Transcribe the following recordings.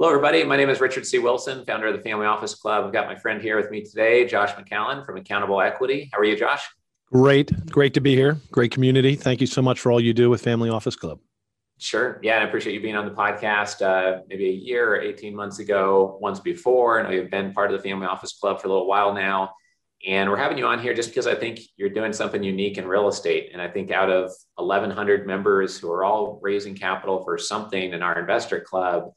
Hello, everybody. My name is Richard C. Wilson, founder of the Family Office Club. I've got my friend here with me today, Josh McCallen from Accountable Equity. How are you, Josh? Great. Great to be here. Great community. Thank you so much for all you do with Family Office Club. Sure. Yeah. I appreciate you being on the podcast uh, maybe a year or 18 months ago, once before. I know you've been part of the Family Office Club for a little while now. And we're having you on here just because I think you're doing something unique in real estate. And I think out of 1,100 members who are all raising capital for something in our investor club,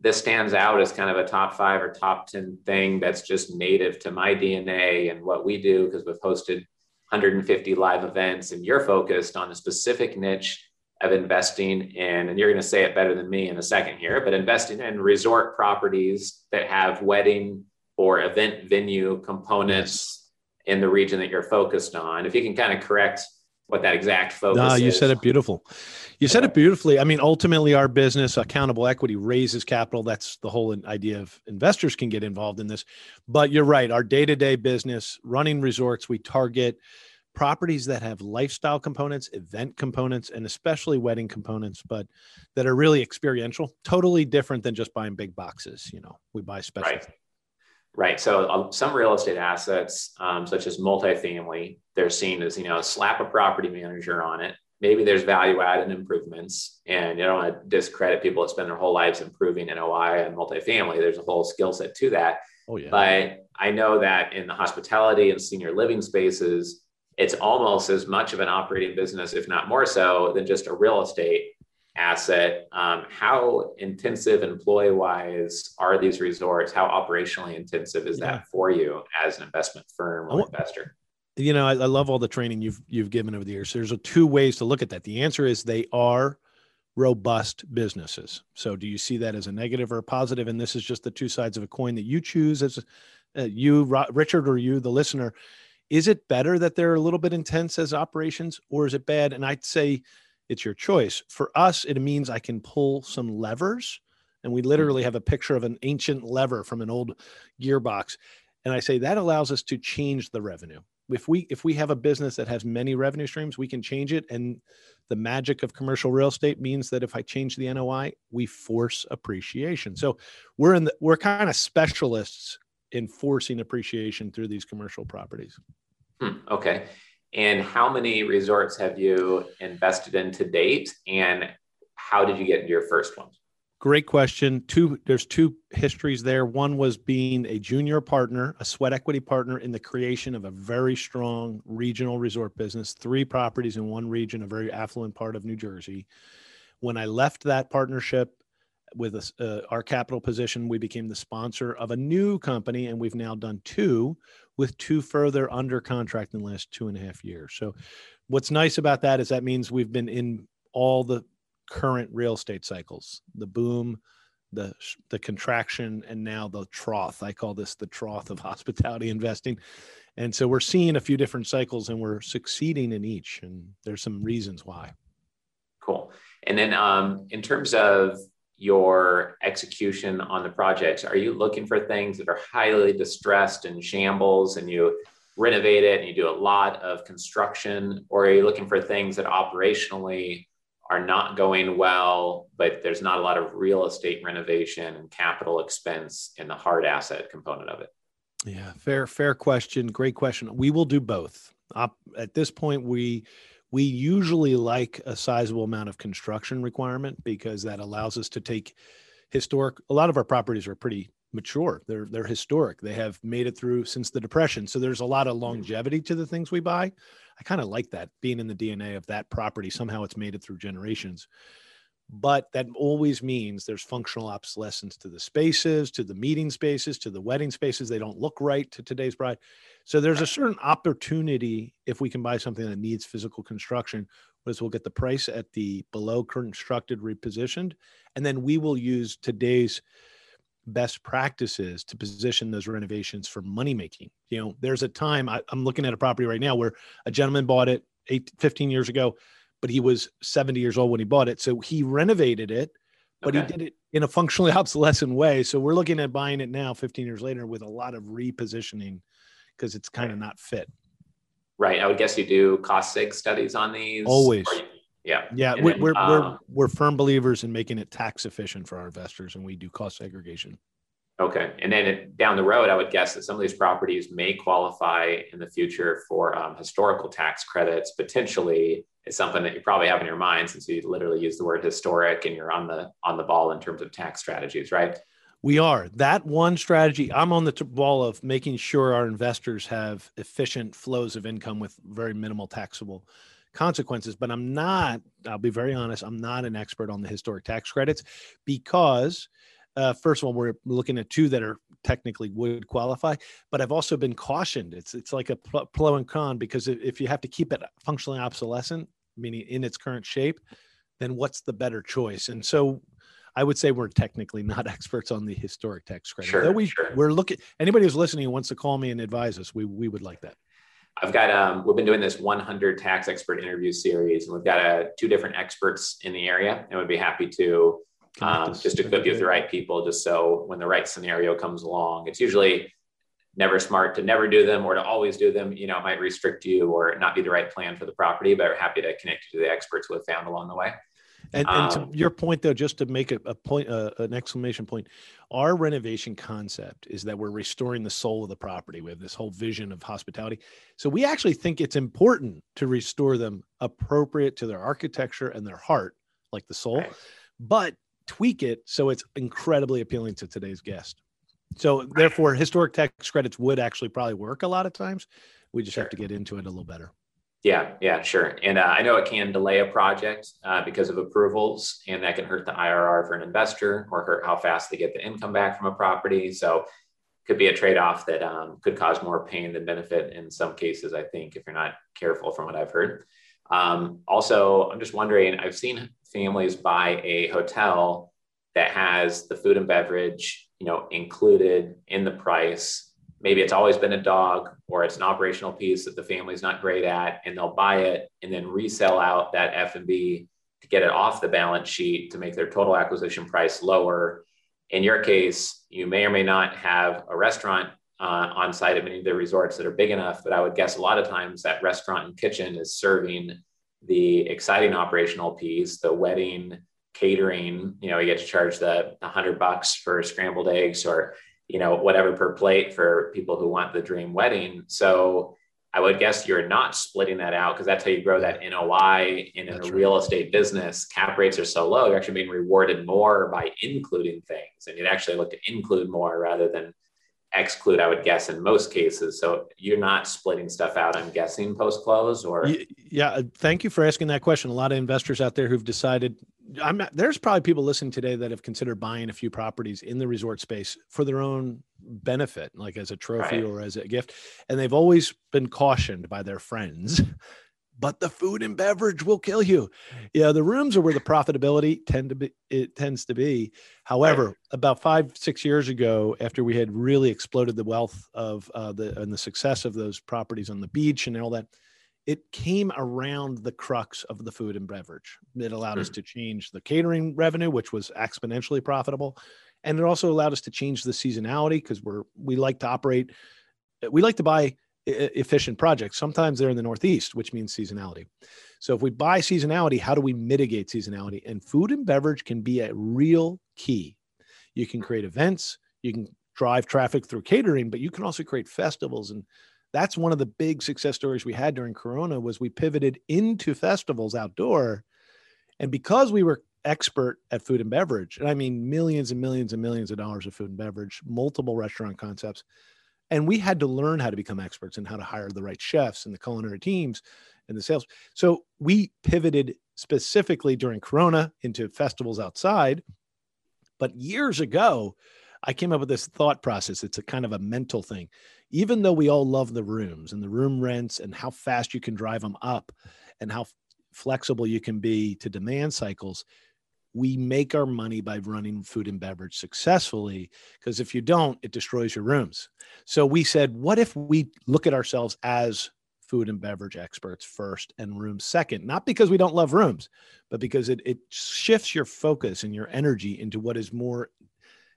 this stands out as kind of a top five or top 10 thing that's just native to my DNA and what we do because we've hosted 150 live events and you're focused on a specific niche of investing in, and you're going to say it better than me in a second here, but investing in resort properties that have wedding or event venue components in the region that you're focused on. If you can kind of correct what that exact focus no, you is. said it beautiful. You said it beautifully. I mean, ultimately, our business, accountable equity, raises capital. That's the whole idea of investors can get involved in this. But you're right. Our day to day business, running resorts, we target properties that have lifestyle components, event components, and especially wedding components, but that are really experiential, totally different than just buying big boxes. You know, we buy special. Right. Right. So um, some real estate assets, um, such as multifamily, they're seen as, you know, slap a property manager on it. Maybe there's value add and improvements and you don't want to discredit people that spend their whole lives improving NOI and multifamily. There's a whole skill set to that. Oh, yeah. But I know that in the hospitality and senior living spaces, it's almost as much of an operating business, if not more so, than just a real estate asset. Um, how intensive employee wise are these resorts? How operationally intensive is yeah. that for you as an investment firm or investor? You know, I, I, love all the training you've you've given over the years. There's a two ways to look at that. The answer is they are robust businesses. So, do you see that as a negative or a positive? And this is just the two sides of a coin that you choose as uh, you, Richard, or you, the listener. Is it better that they're a little bit intense as operations, or is it bad? And I'd say it's your choice. For us, it means I can pull some levers. And we literally mm-hmm. have a picture of an ancient lever from an old gearbox. And I say that allows us to change the revenue. If we if we have a business that has many revenue streams, we can change it. And the magic of commercial real estate means that if I change the NOI, we force appreciation. So we're in the we're kind of specialists in forcing appreciation through these commercial properties. Hmm, okay. And how many resorts have you invested in to date? And how did you get into your first one? Great question. Two, there's two histories there. One was being a junior partner, a sweat equity partner in the creation of a very strong regional resort business, three properties in one region, a very affluent part of New Jersey. When I left that partnership with a, uh, our capital position, we became the sponsor of a new company, and we've now done two with two further under contract in the last two and a half years. So, what's nice about that is that means we've been in all the current real estate cycles the boom, the, the contraction, and now the trough. I call this the trough of hospitality investing. And so, we're seeing a few different cycles and we're succeeding in each. And there's some reasons why. Cool. And then, um, in terms of your execution on the projects? Are you looking for things that are highly distressed and shambles and you renovate it and you do a lot of construction? Or are you looking for things that operationally are not going well, but there's not a lot of real estate renovation and capital expense in the hard asset component of it? Yeah, fair, fair question. Great question. We will do both. at this point, we we usually like a sizable amount of construction requirement because that allows us to take historic a lot of our properties are pretty mature. They're they're historic. They have made it through since the depression. So there's a lot of longevity to the things we buy. I kind of like that being in the dna of that property. Somehow it's made it through generations but that always means there's functional obsolescence to the spaces to the meeting spaces to the wedding spaces. They don't look right to today's bride. So there's a certain opportunity if we can buy something that needs physical construction, was we'll get the price at the below constructed repositioned, and then we will use today's best practices to position those renovations for money making. You know, there's a time I, am looking at a property right now where a gentleman bought it eight, 15 years ago, but he was 70 years old when he bought it. So he renovated it, but okay. he did it in a functionally obsolescent way. So we're looking at buying it now, 15 years later, with a lot of repositioning because it's kind of not fit. Right. I would guess you do cost sig studies on these. Always. You, Yeah. Yeah. We're, then, we're, um, we're, we're firm believers in making it tax efficient for our investors and we do cost segregation. Okay. And then down the road, I would guess that some of these properties may qualify in the future for um, historical tax credits. Potentially, it's something that you probably have in your mind since you literally use the word historic and you're on the on the ball in terms of tax strategies, right? We are that one strategy. I'm on the t- ball of making sure our investors have efficient flows of income with very minimal taxable consequences. But I'm not. I'll be very honest. I'm not an expert on the historic tax credits because uh, first of all, we're looking at two that are technically would qualify, but I've also been cautioned. It's it's like a pro and con because if you have to keep it functionally obsolescent, meaning in its current shape, then what's the better choice? And so I would say we're technically not experts on the historic tax credit. Sure, we, sure. We're looking. Anybody who's listening who wants to call me and advise us, we we would like that. I've got um, we've been doing this 100 tax expert interview series, and we've got uh, two different experts in the area, and would be happy to um, just equip you with the right people, just so when the right scenario comes along, it's usually never smart to never do them or to always do them. You know, it might restrict you or not be the right plan for the property, but we're happy to connect you to the experts we have found along the way. And, and to um, your point, though, just to make a, a point, uh, an exclamation point, our renovation concept is that we're restoring the soul of the property. We have this whole vision of hospitality. So we actually think it's important to restore them appropriate to their architecture and their heart, like the soul. Right. But tweak it so it's incredibly appealing to today's guest. So therefore, historic tax credits would actually probably work a lot of times. We just sure. have to get into it a little better. Yeah, yeah, sure. And uh, I know it can delay a project uh, because of approvals, and that can hurt the IRR for an investor or hurt how fast they get the income back from a property. So, could be a trade-off that um, could cause more pain than benefit in some cases. I think if you're not careful, from what I've heard. Um, also, I'm just wondering. I've seen families buy a hotel that has the food and beverage, you know, included in the price. Maybe it's always been a dog or it's an operational piece that the family's not great at and they'll buy it and then resell out that F&B to get it off the balance sheet to make their total acquisition price lower. In your case, you may or may not have a restaurant uh, on site at many of the resorts that are big enough, but I would guess a lot of times that restaurant and kitchen is serving the exciting operational piece, the wedding catering, you know, you get to charge the, the hundred bucks for scrambled eggs or, you know, whatever per plate for people who want the dream wedding. So I would guess you're not splitting that out because that's how you grow that NOI in, in a real estate business. Cap rates are so low, you're actually being rewarded more by including things. And you'd actually look to include more rather than exclude, I would guess, in most cases. So you're not splitting stuff out, I'm guessing, post close or? Yeah. Uh, thank you for asking that question. A lot of investors out there who've decided, I'm not, there's probably people listening today that have considered buying a few properties in the resort space for their own benefit, like as a trophy right. or as a gift. And they've always been cautioned by their friends but the food and beverage will kill you. Yeah, the rooms are where the profitability tend to be it tends to be. However, right. about five six years ago, after we had really exploded the wealth of uh, the and the success of those properties on the beach and all that, it came around the crux of the food and beverage. It allowed mm-hmm. us hmm. to change the catering revenue, which was exponentially profitable, and it also allowed us to change the seasonality because we're we like to operate. We like to buy efficient projects. Sometimes they're in the Northeast, which means seasonality. So if we buy seasonality, how do we mitigate seasonality? And food and beverage can be a real key. You can create events, you can drive traffic through catering, but you can also create festivals. And that's one of the big success stories we had during Corona was we pivoted into festivals outdoor. And because we were expert at food and beverage, and I mean millions and millions and millions of dollars of food and beverage, multiple restaurant concepts, and we had to learn how to become experts and how to hire the right chefs and the culinary teams and the sales. So we pivoted specifically during corona into festivals outside. But years ago i came up with this thought process. It's a kind of a mental thing. Even though we all love the rooms and the room rents and how fast you can drive them up and how flexible you can be to demand cycles we make our money by running food and beverage successfully because if you don't it destroys your rooms. So we said what if we look at ourselves as food and beverage experts first and rooms second? Not because we don't love rooms but because it, it shifts your focus and your energy into what is more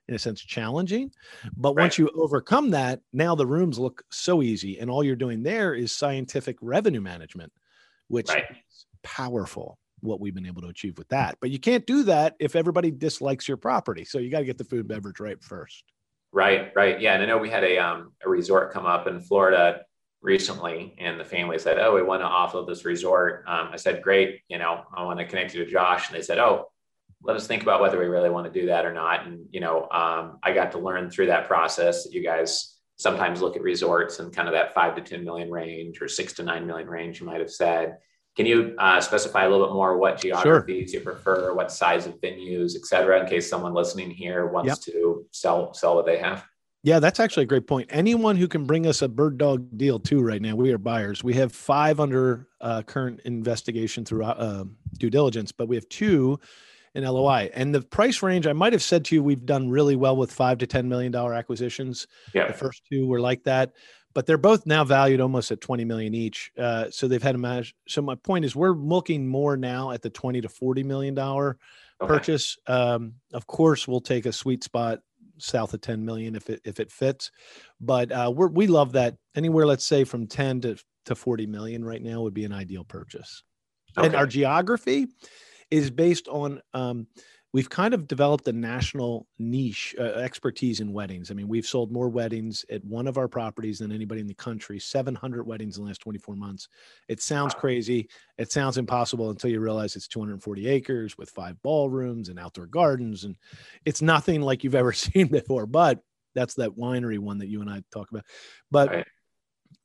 in a sense challenging. But right. once you overcome that now the rooms look so easy and all you're doing there is scientific revenue management which right. is powerful what we've been able to achieve with that. But you can't do that if everybody dislikes your property. So you got to get the food and beverage right first. Right, right. Yeah. And I know we had a, um, a resort come up in Florida recently, and the family said, Oh, we want to offload this resort. Um, I said, Great. You know, I want to connect you to Josh. And they said, Oh, let us think about whether we really want to do that or not. And, you know, um, I got to learn through that process that you guys sometimes look at resorts and kind of that five to 10 million range or six to nine million range, you might have said. Can you uh, specify a little bit more what geographies sure. you prefer, what size of venues, et cetera, in case someone listening here wants yep. to sell sell what they have? Yeah, that's actually a great point. Anyone who can bring us a bird dog deal too, right now, we are buyers. We have five under uh, current investigation through uh, due diligence, but we have two in LOI. And the price range, I might have said to you, we've done really well with five to ten million dollar acquisitions. Yeah. The first two were like that but they're both now valued almost at 20 million each. Uh, so they've had a match. So my point is, we're looking more now at the 20 to 40 million dollar okay. purchase. Um, of course, we'll take a sweet spot south of 10 million if it if it fits, but uh, we're, we love that anywhere. Let's say from 10 to to 40 million right now would be an ideal purchase. Okay. And our geography is based on um, we've kind of developed a national niche uh, expertise in weddings. I mean, we've sold more weddings at one of our properties than anybody in the country, 700 weddings in the last 24 months. It sounds crazy. It sounds impossible until you realize it's 240 acres with five ballrooms and outdoor gardens. And it's nothing like you've ever seen before, but that's that winery one that you and I talk about. But, right.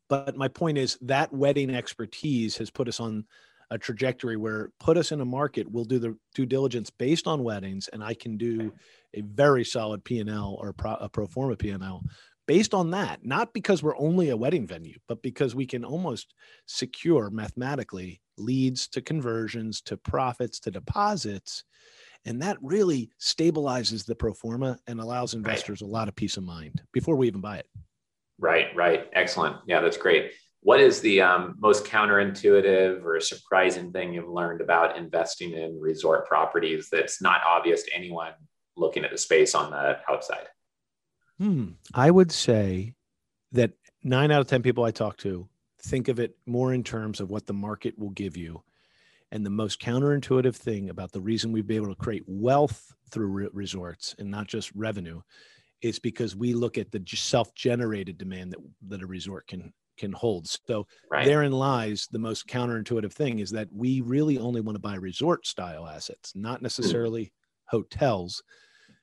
but my point is that wedding expertise has put us on a trajectory where put us in a market we'll do the due diligence based on weddings and i can do a very solid p&l or pro, a pro forma p&l based on that not because we're only a wedding venue but because we can almost secure mathematically leads to conversions to profits to deposits. And that really stabilizes the pro forma and allows investors right. a lot of peace of mind before we even buy it. Right right. Excellent. Yeah that's great what is the um, most counterintuitive or surprising thing you've learned about investing in resort properties that's not obvious to anyone looking at the space on the outside? Hmm. I would say that nine out of 10 people I talk to think of it more in terms of what the market will give you. And the most counterintuitive thing about the reason we've been able to create wealth through re- resorts and not just revenue is because we look at the self-generated demand that, that a resort can can hold. So right. therein lies the most counterintuitive thing is that we really only want to buy resort style assets, not necessarily mm. hotels,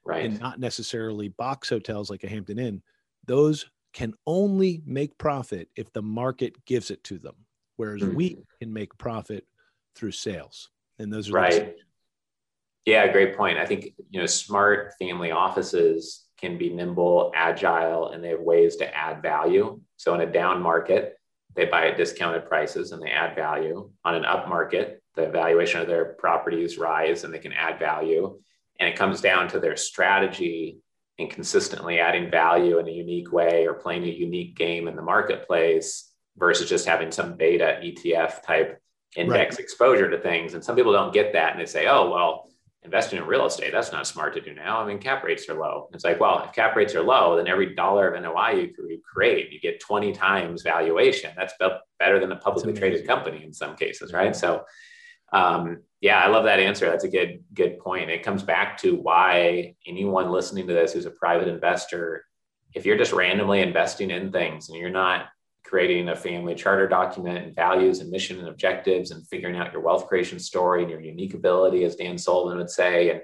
right. and not necessarily box hotels like a Hampton Inn. Those can only make profit if the market gives it to them, whereas mm. we can make profit through sales. And those are right. Yeah, great point. I think you know smart family offices can be nimble, agile, and they have ways to add value. So in a down market, they buy at discounted prices and they add value. On an up market, the valuation of their properties rise and they can add value. And it comes down to their strategy and consistently adding value in a unique way or playing a unique game in the marketplace versus just having some beta ETF type index right. exposure to things. And some people don't get that and they say, oh, well, investing in real estate, that's not smart to do now. I mean, cap rates are low. It's like, well, if cap rates are low, then every dollar of NOI you create, you get 20 times valuation. That's better than a publicly traded company in some cases, right? So, um, yeah, I love that answer. That's a good good point. It comes back to why anyone listening to this who's a private investor, if you're just randomly investing in things and you're not creating a family charter document and values and mission and objectives and figuring out your wealth creation story and your unique ability, as Dan Sullivan would say, and,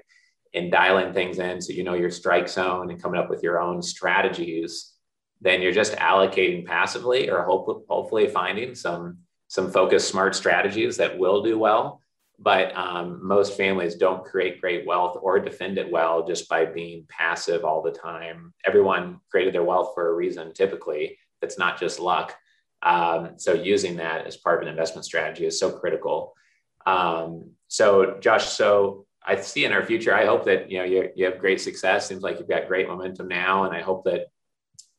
and dialing things in so you know your strike zone and coming up with your own strategies, then you're just allocating passively or hope, hopefully finding some, some focused smart strategies that will do well. But um, most families don't create great wealth or defend it well just by being passive all the time. Everyone created their wealth for a reason, typically it's not just luck. Um, so using that as part of an investment strategy is so critical. Um, so Josh, so I see in our future, I hope that, you know, you, you have great success. Seems like you've got great momentum now. And I hope that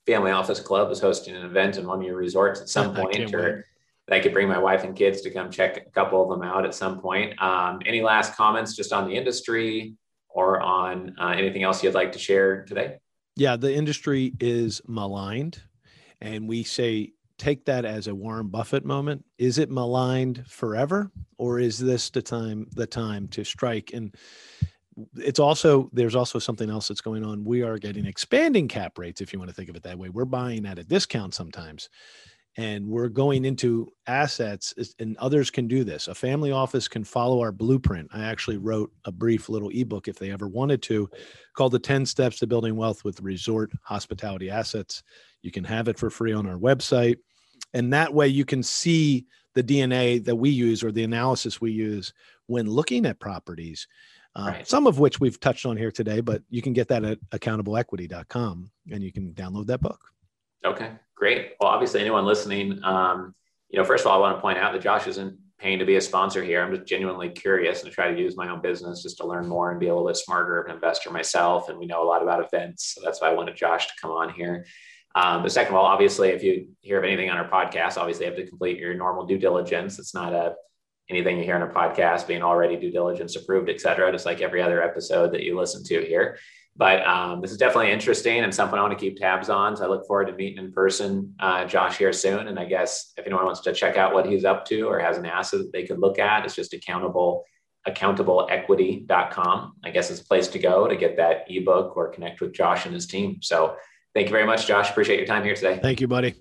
Family Office Club is hosting an event in one of your resorts at some point, or that I could bring my wife and kids to come check a couple of them out at some point. Um, any last comments just on the industry or on uh, anything else you'd like to share today? Yeah, the industry is maligned and we say take that as a Warren Buffett moment. Is it maligned forever, or is this the time the time to strike? And it's also there's also something else that's going on. We are getting expanding cap rates, if you want to think of it that way. We're buying at a discount sometimes, and we're going into assets, and others can do this. A family office can follow our blueprint. I actually wrote a brief little ebook, if they ever wanted to, called "The Ten Steps to Building Wealth with Resort Hospitality Assets." You can have it for free on our website, and that way you can see the DNA that we use or the analysis we use when looking at properties uh, right. some of which we've touched on here today, but you can get that at accountableequity.com and you can download that book. Okay, great. Well, obviously, anyone listening, um, you know, first of all, I want to point out that Josh isn't paying to be a sponsor here. I'm just genuinely curious and try to use my own business just to learn more and be a little bit smarter of an investor myself. And we know a lot about events. So that's why I wanted Josh to come on here. Um, but second of all, obviously, if you hear of anything on our podcast, obviously you have to complete your normal due diligence. It's not a anything you hear on a podcast being already due diligence approved, et cetera, just like every other episode that you listen to here. But um, this is definitely interesting and something I want to keep tabs on. So I look forward to meeting in person, uh, Josh, here soon. And I guess if anyone wants to check out what he's up to or has an asset that they could look at, it's just accountable accountableequity.com. I guess it's a place to go to get that ebook or connect with Josh and his team. So thank you very much, Josh. Appreciate your time here today. Thank you, buddy.